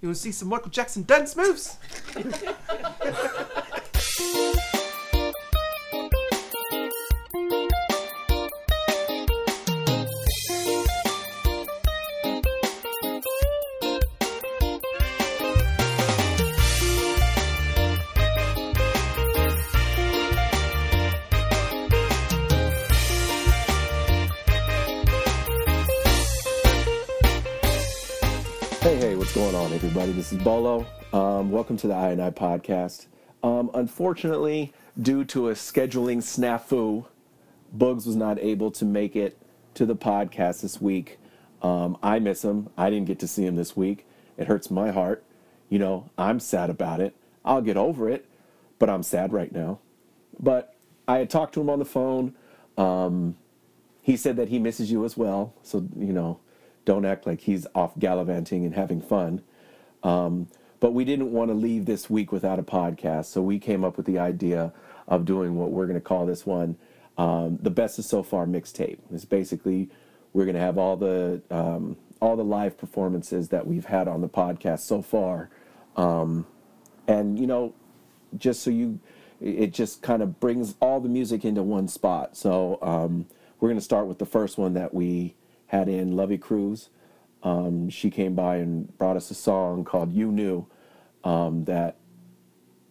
You want to see some Michael Jackson dance moves? This is Bolo. Um, welcome to the I and I podcast. Um, unfortunately, due to a scheduling snafu, Bugs was not able to make it to the podcast this week. Um, I miss him. I didn't get to see him this week. It hurts my heart. You know, I'm sad about it. I'll get over it, but I'm sad right now. But I had talked to him on the phone. Um, he said that he misses you as well. So, you know, don't act like he's off gallivanting and having fun. Um, but we didn't want to leave this week without a podcast. So we came up with the idea of doing what we're going to call this one um, the best of so far mixtape. It's basically we're going to have all the um, all the live performances that we've had on the podcast so far, um, and you know, just so you, it just kind of brings all the music into one spot. So um, we're going to start with the first one that we had in Lovey Cruz. Um, she came by and brought us a song called "You Knew" um, that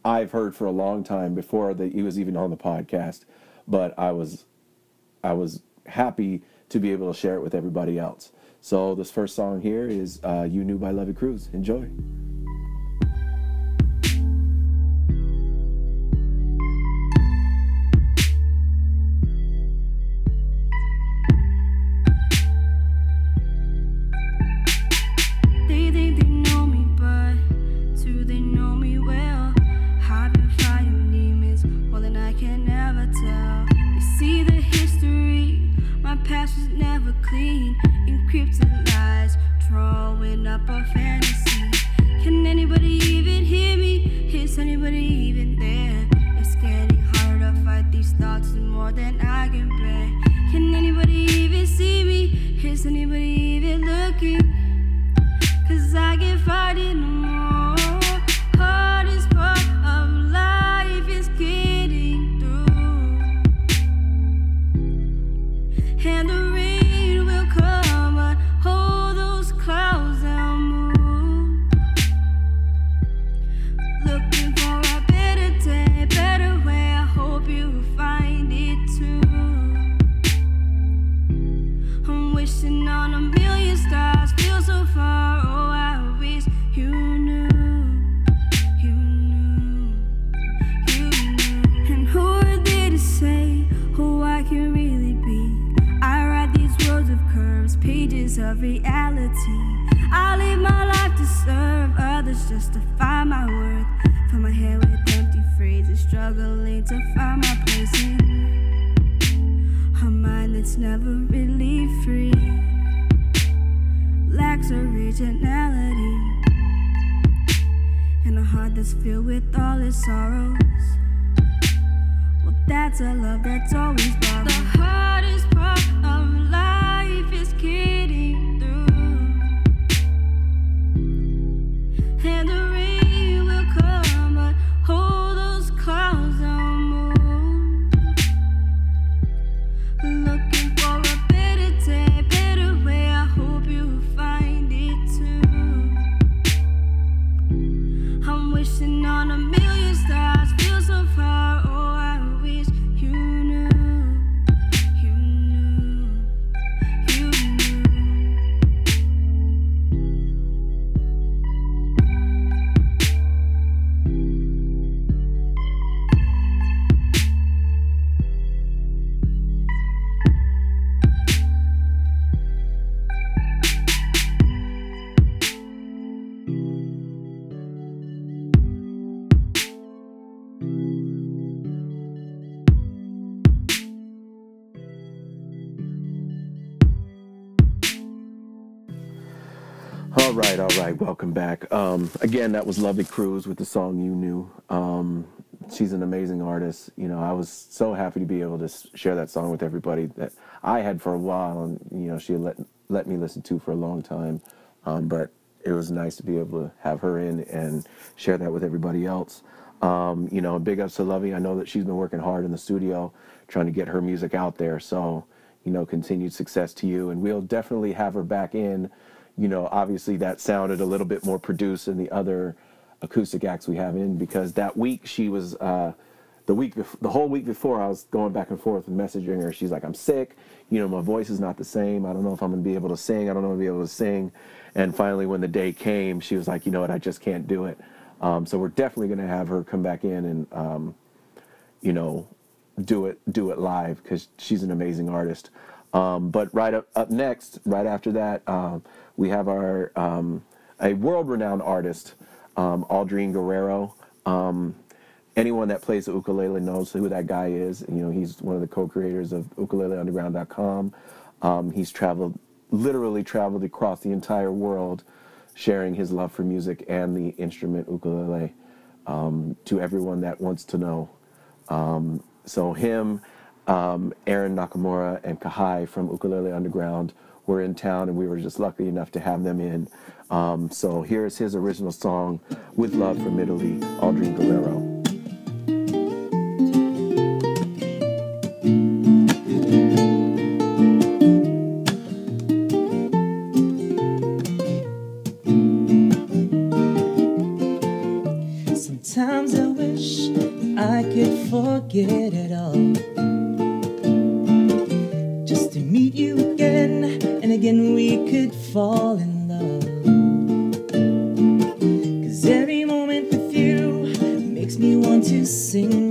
I've heard for a long time before that he was even on the podcast. But I was I was happy to be able to share it with everybody else. So this first song here is uh, "You Knew" by Lovey Cruz. Enjoy. Never clean. Encrypted lies, drawing up a fantasy. Can anybody even hear me? Is anybody even there? It's getting harder to fight these thoughts more than I can bear. Can anybody even see me? Is anybody even looking? Cause I get fighting no more. Of reality. I live my life to serve others just to find my worth. Fill my head with empty phrases, struggling to find my place in a mind that's never really free lacks originality and a heart that's filled with all its sorrows well that's a love that's always borrowed the hardest part of life is right. Welcome back. Um, again, that was Lovey Cruz with the song "You Knew." Um, she's an amazing artist. You know, I was so happy to be able to share that song with everybody that I had for a while, and you know, she let let me listen to for a long time. Um, but it was nice to be able to have her in and share that with everybody else. Um, you know, big ups to Lovey. I know that she's been working hard in the studio trying to get her music out there. So, you know, continued success to you. And we'll definitely have her back in. You know, obviously that sounded a little bit more produced than the other acoustic acts we have in because that week she was uh, the week bef- the whole week before I was going back and forth and messaging her. She's like, I'm sick. You know, my voice is not the same. I don't know if I'm gonna be able to sing. I don't know if I'm gonna be able to sing. And finally, when the day came, she was like, you know what, I just can't do it. Um, so we're definitely gonna have her come back in and um, you know do it do it live because she's an amazing artist. Um, but right up, up next, right after that, um, we have our um, a world-renowned artist, um, Aldrine Guerrero. Um, anyone that plays the ukulele knows who that guy is. You know, he's one of the co-creators of ukuleleunderground.com. Um, he's traveled, literally traveled across the entire world, sharing his love for music and the instrument ukulele um, to everyone that wants to know. So him, um, Aaron Nakamura, and Kahai from Ukulele Underground were in town, and we were just lucky enough to have them in. Um, so here's his original song, "With Love from Italy," Aldrine Guerrero. Sometimes I wish I could forget it all. Again, and again we could fall in love. Cause every moment with you makes me want to sing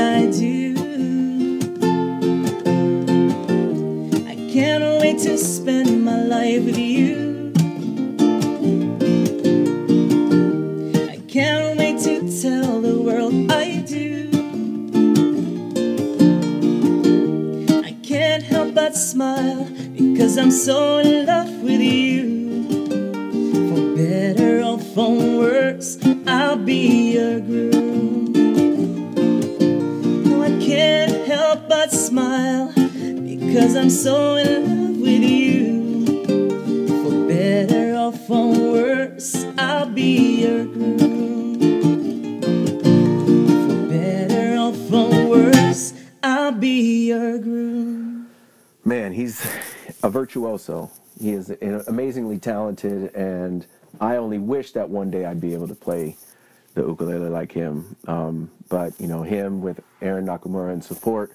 I do. I can't wait to spend my life with you. I can't wait to tell the world I do. I can't help but smile because I'm so in love with you. For better or for worse, I'll be smile. Because I'm so in love with you. For better or for worse, I'll be your groom. For better or for worse, I'll be your groom. Man, he's a virtuoso. He is amazingly talented, and I only wish that one day I'd be able to play the ukulele like him. Um, but you know, him with Aaron Nakamura in support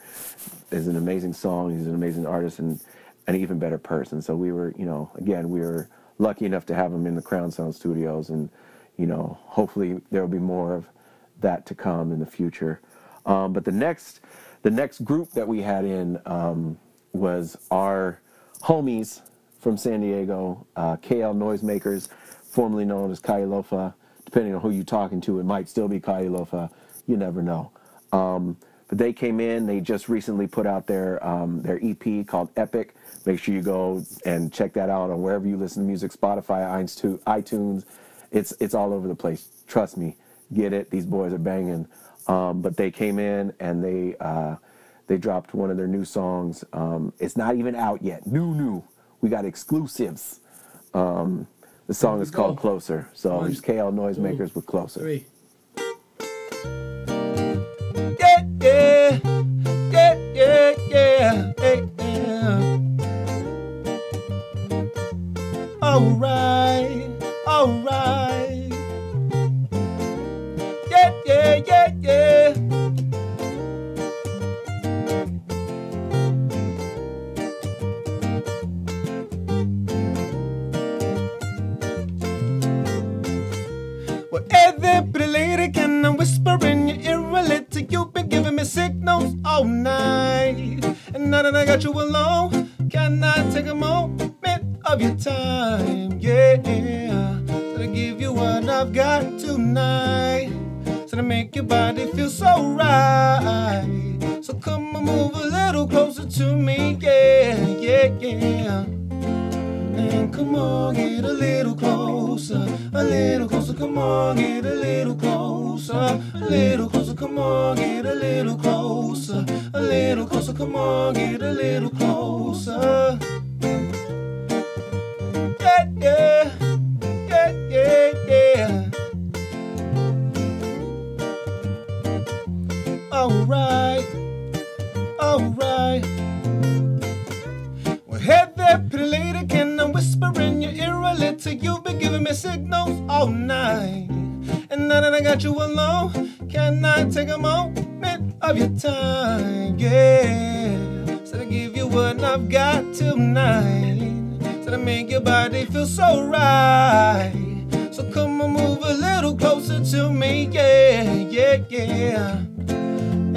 is an amazing song. He's an amazing artist and an even better person. So we were, you know, again, we were lucky enough to have him in the Crown Sound Studios, and you know, hopefully there will be more of that to come in the future. Um, but the next, the next group that we had in um, was our homies from San Diego, uh, KL Noisemakers, formerly known as Kailofa. Depending on who you're talking to, it might still be Kailofa. You never know. Um, but they came in. They just recently put out their um, their EP called Epic. Make sure you go and check that out on wherever you listen to music, Spotify, iTunes. It's it's all over the place. Trust me, get it. These boys are banging. Um, but they came in and they uh, they dropped one of their new songs. Um, it's not even out yet. New, new. We got exclusives. Um, the song is called go. Closer. So One, it's KL Noisemakers with Closer. Three. Yeah, yeah, yeah, yeah, yeah, yeah, yeah. Alright, alright. Well, hey there, pretty lady, can I whisper in your ear a little? You've been giving me signals all night. And now that I got you alone, can I take a moment of your time? Yeah. So to give you what I've got tonight. So to make your body feel so right. So come and move a little closer to me, yeah, yeah, yeah.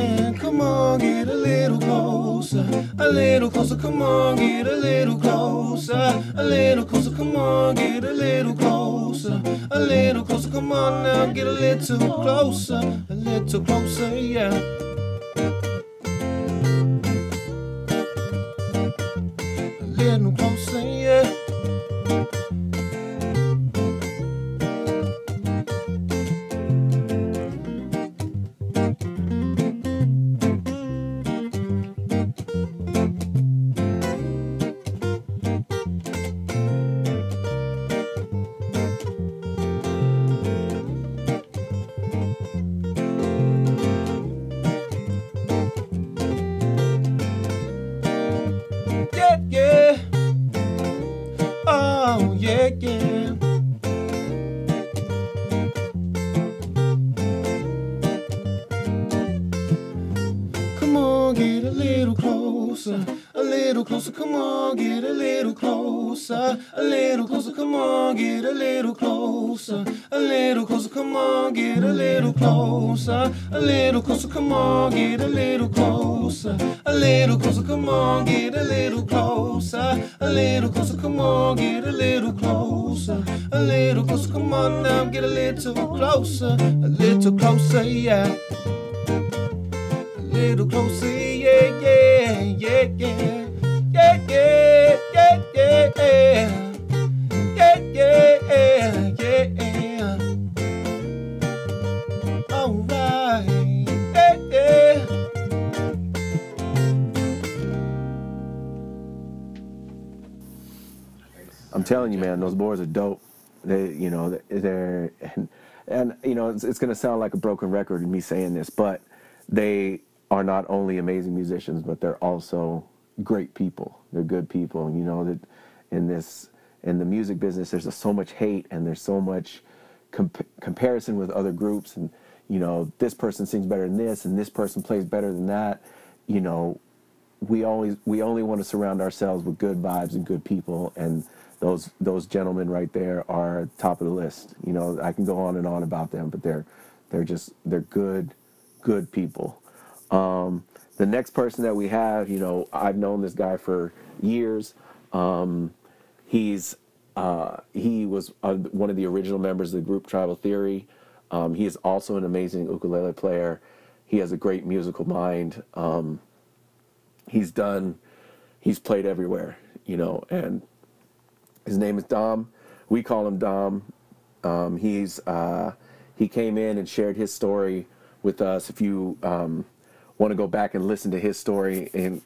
And come on, get a little closer, a little closer. Come on, get a little closer, a little closer. Come on, get a little closer, a little closer. Come on now, get a little closer, a little closer, yeah. Closer, a little closer. Come on, get a little telling you, man, those boys are dope. They, you know, they're and, and you know, it's, it's going to sound like a broken record in me saying this, but they are not only amazing musicians, but they're also great people. They're good people. You know that in this in the music business, there's so much hate and there's so much comp- comparison with other groups, and you know this person sings better than this, and this person plays better than that. You know, we always we only want to surround ourselves with good vibes and good people, and those those gentlemen right there are top of the list. You know, I can go on and on about them, but they're they're just they're good good people. Um, the next person that we have, you know, I've known this guy for years. Um, he's uh, he was uh, one of the original members of the group Tribal Theory. Um, he is also an amazing ukulele player. He has a great musical mind. Um, he's done, he's played everywhere, you know, and his name is Dom. We call him Dom. Um, he's uh, he came in and shared his story with us. If you um, want to go back and listen to his story in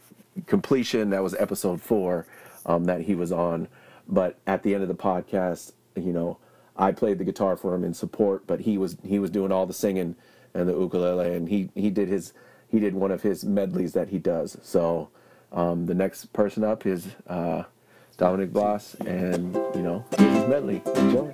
completion, that was episode four um, that he was on. But at the end of the podcast, you know, I played the guitar for him in support, but he was he was doing all the singing and the ukulele, and he he did his he did one of his medleys that he does. So um, the next person up is uh, Dominic Blas, and you know, here's his medley. Enjoy.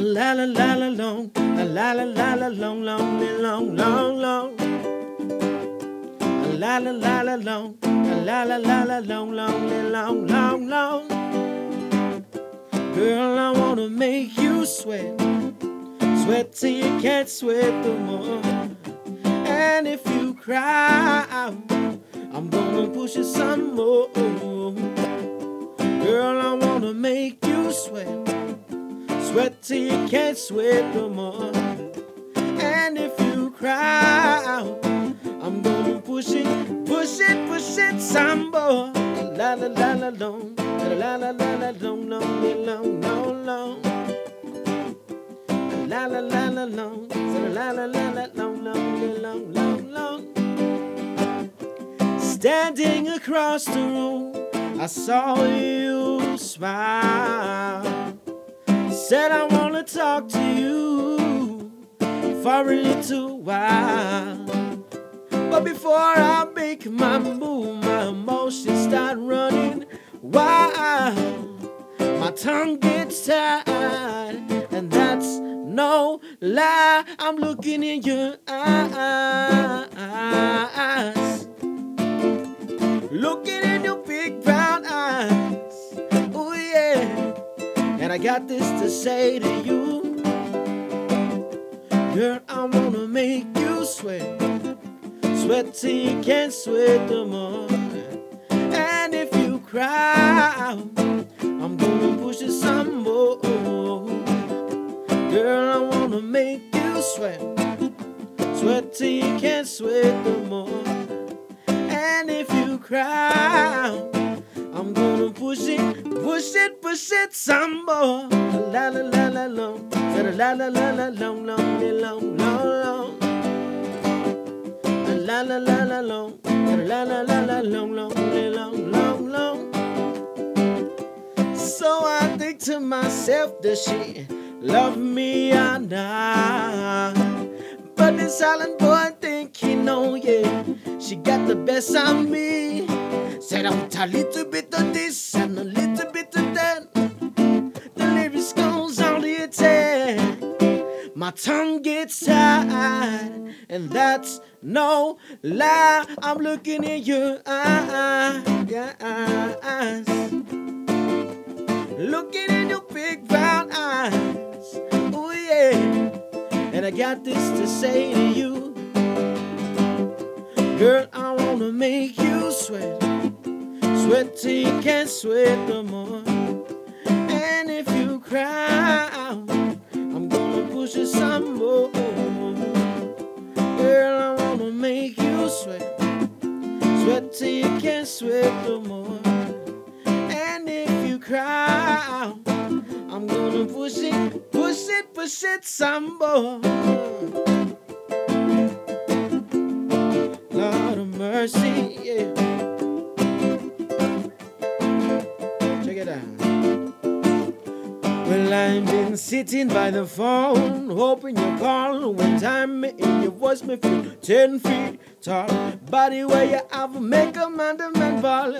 La la la la long, la la la la long, long, long, long, long. La la la la long, la la la la long, long, long, long, long. Girl, I wanna make you sweat, sweat till you can't sweat no more. And if you cry, I'm gonna push you some more. Girl, I wanna make you sweat. Sweat till you can't sweat no more. And if you cry, push it, push it, push it some more. La la la la long, la la la la long, long, long, long, long. La la la la long, la la la la long, long, long, long, long. Standing across the room, I saw you smile. Said I wanna talk to you for a little while. Before I make my move, my emotions start running wild. My tongue gets tied, and that's no lie. I'm looking in your eyes, looking in your big brown eyes. Oh yeah. And I got this to say to you. Sweat can't sweat no more. Of this and a little bit of that. The lyrics goes on the attack. My tongue gets tied, and that's no lie. I'm looking in your eyes, looking in your big brown eyes. Oh yeah, and I got this to say to you, girl. I wanna make you sweat. Sweat till you can't sweat no more. And if you cry, I'm gonna push it some more. Girl, I wanna make you sweat. Sweat till you can't sweat no more. And if you cry, I'm gonna push it, push it, push it some more. Lord of mercy, yeah. I've been sitting by the phone, hoping you call. One time me in your voice me feel ten feet tall. Body where you have a make a man the man ball.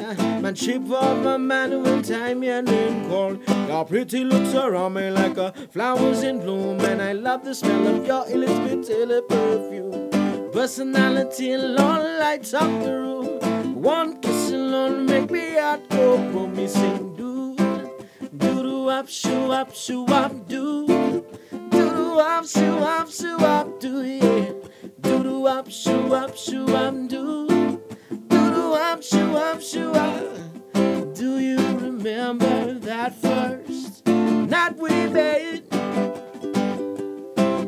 Man chip off my man one time your name call. Your pretty looks around me like a flowers in bloom, and I love the smell of your Elizabeth Taylor perfume. Personality alone lights up the room. One kiss alone make me heart go boom. Me up shoo up shoo up do do up shoo up shoo up do yeah do do up shoo up shoo up do do do up shoo up shoo up. Do you remember that first night we made?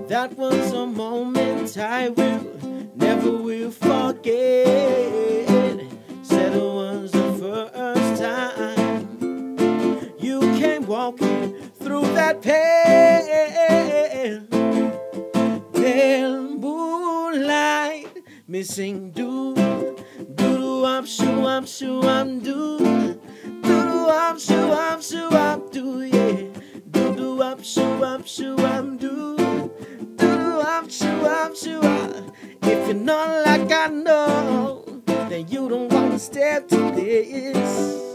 That was a moment I will never will forget. Said it was the first time walking through that pale, pale moonlight. Missing do, do do up, shoo up, shoo up, do, do up, shoo up, shoo up, do yeah, do do up, shoo up, shoo up, do, do up, shoo up, shoo up. If you're not like I know, then you don't wanna step to this.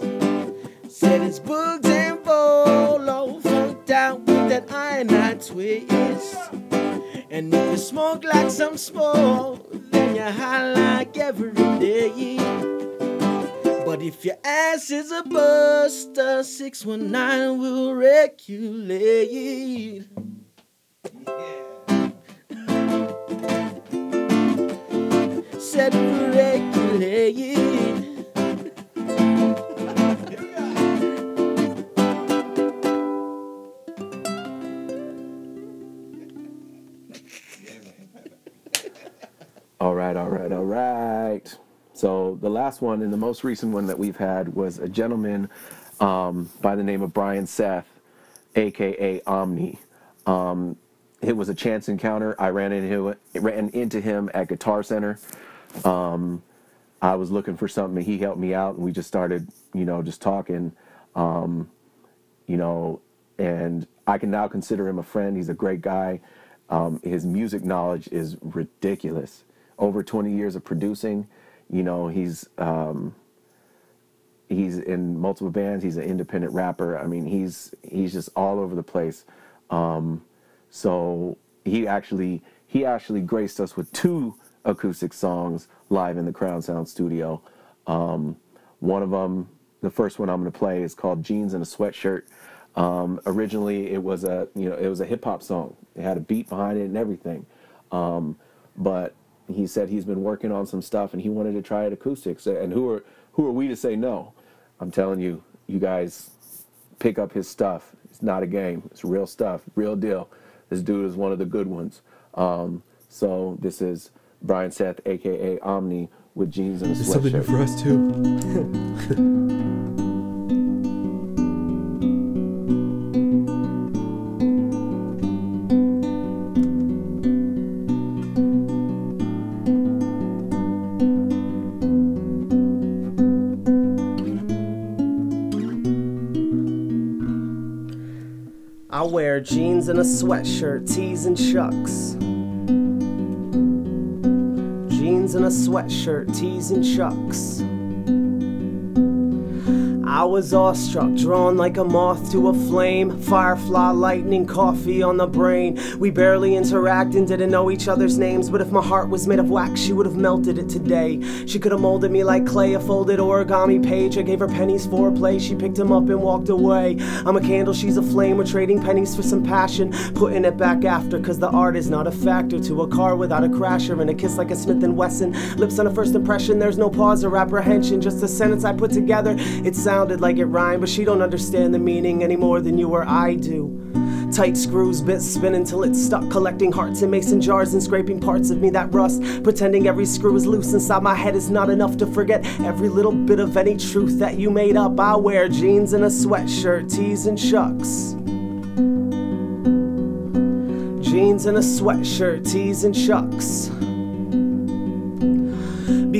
Said it's books and polo, funked out with that iron twist. And if you smoke like some smoke, then you high like every day. But if your ass is a buster, 619 will regulate. Yeah. Said regulate. All right, all right, all right. So the last one and the most recent one that we've had was a gentleman um, by the name of Brian Seth, aka Omni. Um, it was a chance encounter. I ran into ran into him at Guitar Center. Um, I was looking for something, and he helped me out, and we just started, you know, just talking. Um, you know, and I can now consider him a friend. He's a great guy. Um, his music knowledge is ridiculous. Over 20 years of producing, you know, he's um, he's in multiple bands. He's an independent rapper. I mean, he's he's just all over the place. Um, so he actually he actually graced us with two acoustic songs live in the Crown Sound Studio. Um, one of them, the first one I'm going to play, is called "Jeans and a Sweatshirt." Um, originally, it was a you know it was a hip hop song. It had a beat behind it and everything. Um, but he said he's been working on some stuff and he wanted to try it acoustics. And who are who are we to say no? I'm telling you, you guys pick up his stuff. It's not a game. It's real stuff, real deal. This dude is one of the good ones. Um, so this is Brian Seth, aka Omni, with jeans and a There's something new for us too. jeans and a sweatshirt, tees and chucks. Jeans and a sweatshirt, tees and chucks. I was awestruck, drawn like a moth to a flame. Firefly, lightning, coffee on the brain. We barely interacted, didn't know each other's names. But if my heart was made of wax, she would have melted it today. She could have molded me like clay, a folded origami page. I gave her pennies for a play. She picked them up and walked away. I'm a candle, she's a flame. We're trading pennies for some passion. Putting it back after, cause the art is not a factor to a car without a crasher and a kiss like a Smith and Wesson. Lips on a first impression, there's no pause or apprehension. Just a sentence I put together. It sounded sounded like it rhymed, but she don't understand the meaning any more than you or I do. Tight screws, bits spin until it's stuck, collecting hearts in mason jars and scraping parts of me that rust. Pretending every screw is loose inside my head is not enough to forget every little bit of any truth that you made up. I wear jeans and a sweatshirt, tees and shucks. Jeans and a sweatshirt, tees and shucks.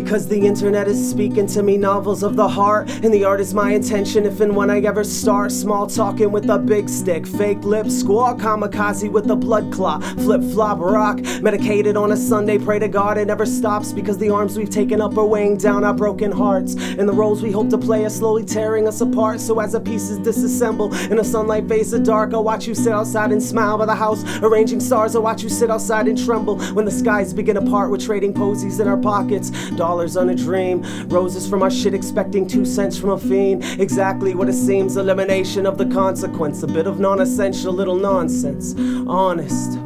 Because the internet is speaking to me novels of the heart, and the art is my intention. If and when I ever start small talking with a big stick, fake lip squawk, kamikaze with a blood clot, flip flop rock, medicated on a Sunday. Pray to God it never stops because the arms we've taken up are weighing down our broken hearts, and the roles we hope to play are slowly tearing us apart. So as the pieces disassemble in a sunlight face of dark, I watch you sit outside and smile by the house, arranging stars. I watch you sit outside and tremble when the skies begin to part. We're trading posies in our pockets dollars on a dream. Roses from our shit, expecting two cents from a fiend. Exactly what it seems elimination of the consequence. A bit of non essential little nonsense. Honest.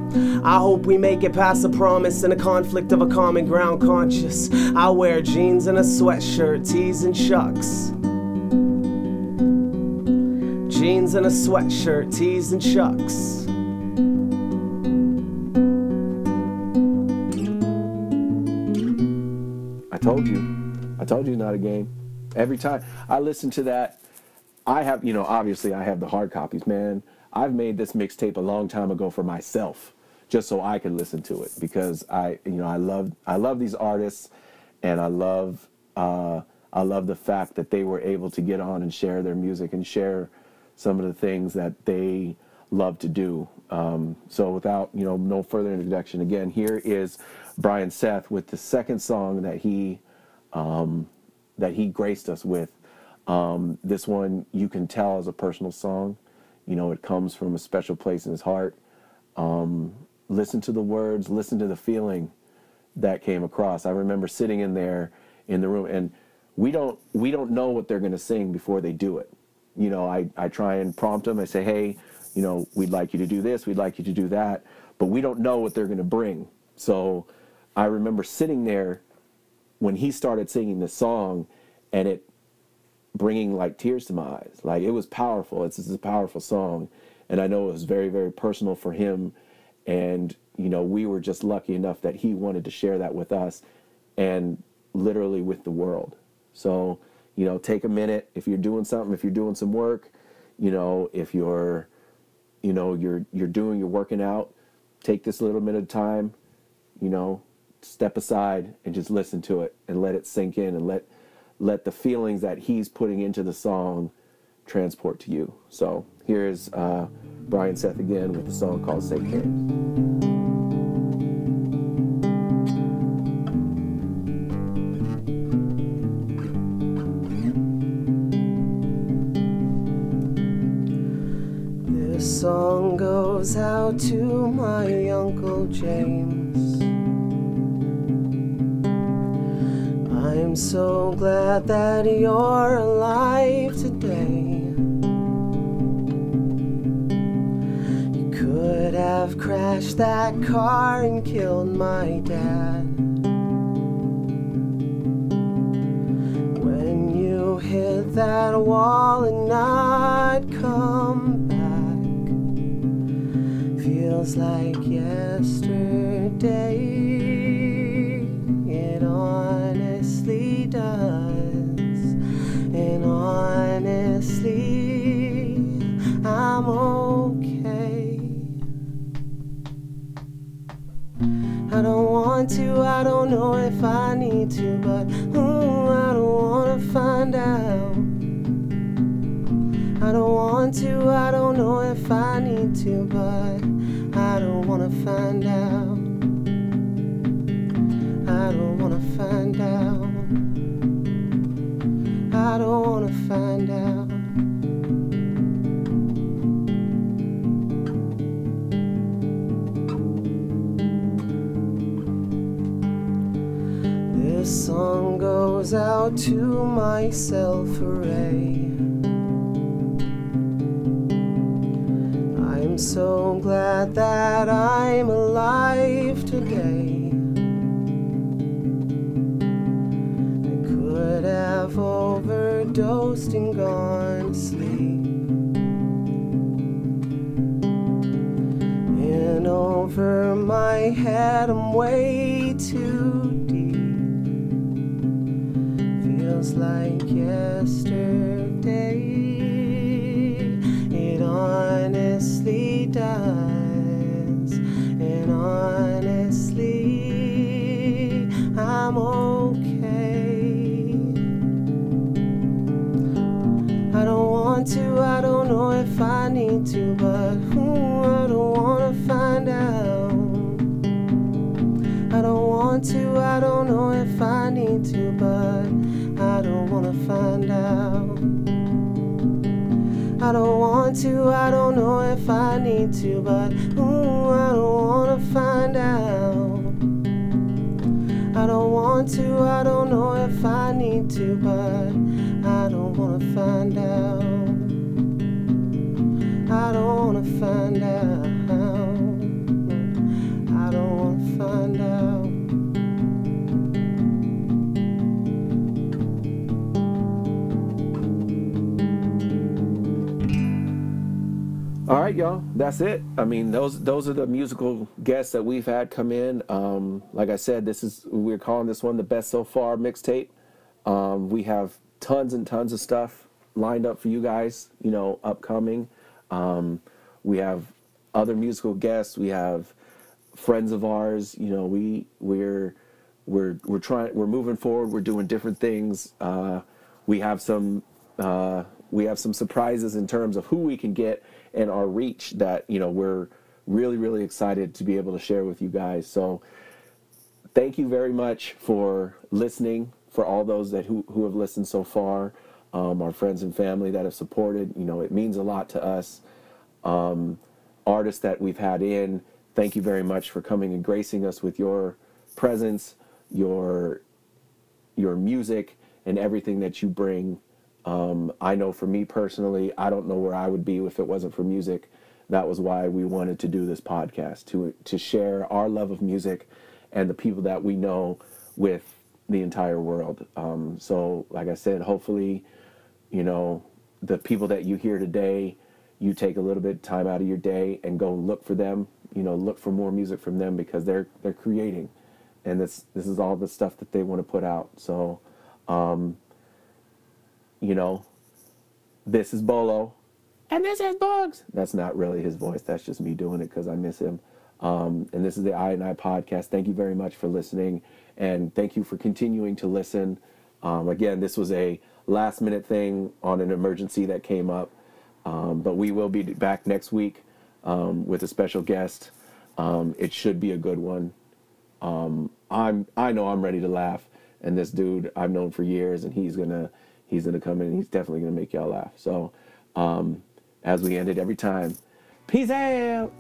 I hope we make it past the promise and a conflict of a common ground conscious. I wear jeans and a sweatshirt, tees and chucks. Jeans and a sweatshirt, tees and chucks. Told you not a game. Every time I listen to that, I have, you know, obviously I have the hard copies, man. I've made this mixtape a long time ago for myself, just so I could listen to it because I, you know, I love, I love these artists, and I love, uh, I love the fact that they were able to get on and share their music and share some of the things that they love to do. Um, so without, you know, no further introduction, again, here is Brian Seth with the second song that he um, that he graced us with. Um, this one you can tell is a personal song. You know, it comes from a special place in his heart. Um, listen to the words, listen to the feeling that came across. I remember sitting in there in the room, and we don't we don't know what they're going to sing before they do it. You know, I I try and prompt them. I say, hey, you know, we'd like you to do this, we'd like you to do that, but we don't know what they're going to bring. So I remember sitting there when he started singing the song and it bringing like tears to my eyes. Like it was powerful. It's, it's a powerful song. And I know it was very, very personal for him. And, you know, we were just lucky enough that he wanted to share that with us and literally with the world. So, you know, take a minute if you're doing something, if you're doing some work, you know, if you're, you know, you're you're doing, you're working out, take this little bit of time, you know, step aside and just listen to it and let it sink in and let let the feelings that he's putting into the song transport to you. So here's uh, Brian Seth again with the song called Kings. This song goes out to my Uncle James. I'm so glad that you're alive today. You could have crashed that car and killed my dad. When you hit that wall and not come back feels like yesterday. I don't want to, I don't know if I need to, but ooh, I don't wanna find out. I don't want to, I don't know if I need to, but I don't wanna find out. I don't wanna find out. I don't wanna find out. Song goes out to myself, hooray. I'm so glad that I'm alive today. I could have overdosed and gone to sleep. In over my head, I'm way too Feels like want to, I don't know if I need to, but ooh, I don't wanna find out. I don't want to, I don't know if I need to, but All right, y'all. That's it. I mean, those those are the musical guests that we've had come in. Um, like I said, this is we're calling this one the best so far mixtape. Um, we have tons and tons of stuff lined up for you guys. You know, upcoming. Um, we have other musical guests. We have friends of ours. You know, we we're we're we're trying we're moving forward. We're doing different things. Uh, we have some uh, we have some surprises in terms of who we can get and our reach that you know we're really really excited to be able to share with you guys. So thank you very much for listening. For all those that who who have listened so far, um, our friends and family that have supported, you know, it means a lot to us. Um, artists that we've had in, thank you very much for coming and gracing us with your presence, your your music, and everything that you bring. Um, I know for me personally, I don't know where I would be if it wasn't for music. That was why we wanted to do this podcast to to share our love of music and the people that we know with the entire world. Um, so, like I said, hopefully, you know, the people that you hear today, you take a little bit of time out of your day and go look for them. You know, look for more music from them because they're they're creating, and this this is all the stuff that they want to put out. So, um, you know, this is Bolo, and this is Bugs. That's not really his voice. That's just me doing it because I miss him. Um, and this is the I and I podcast. Thank you very much for listening, and thank you for continuing to listen. Um, again, this was a last minute thing on an emergency that came up, um, but we will be back next week um, with a special guest. Um, it should be a good one. Um, I'm I know I'm ready to laugh, and this dude I've known for years, and he's gonna he's gonna come in. and He's definitely gonna make y'all laugh. So, um, as we end it every time, peace out.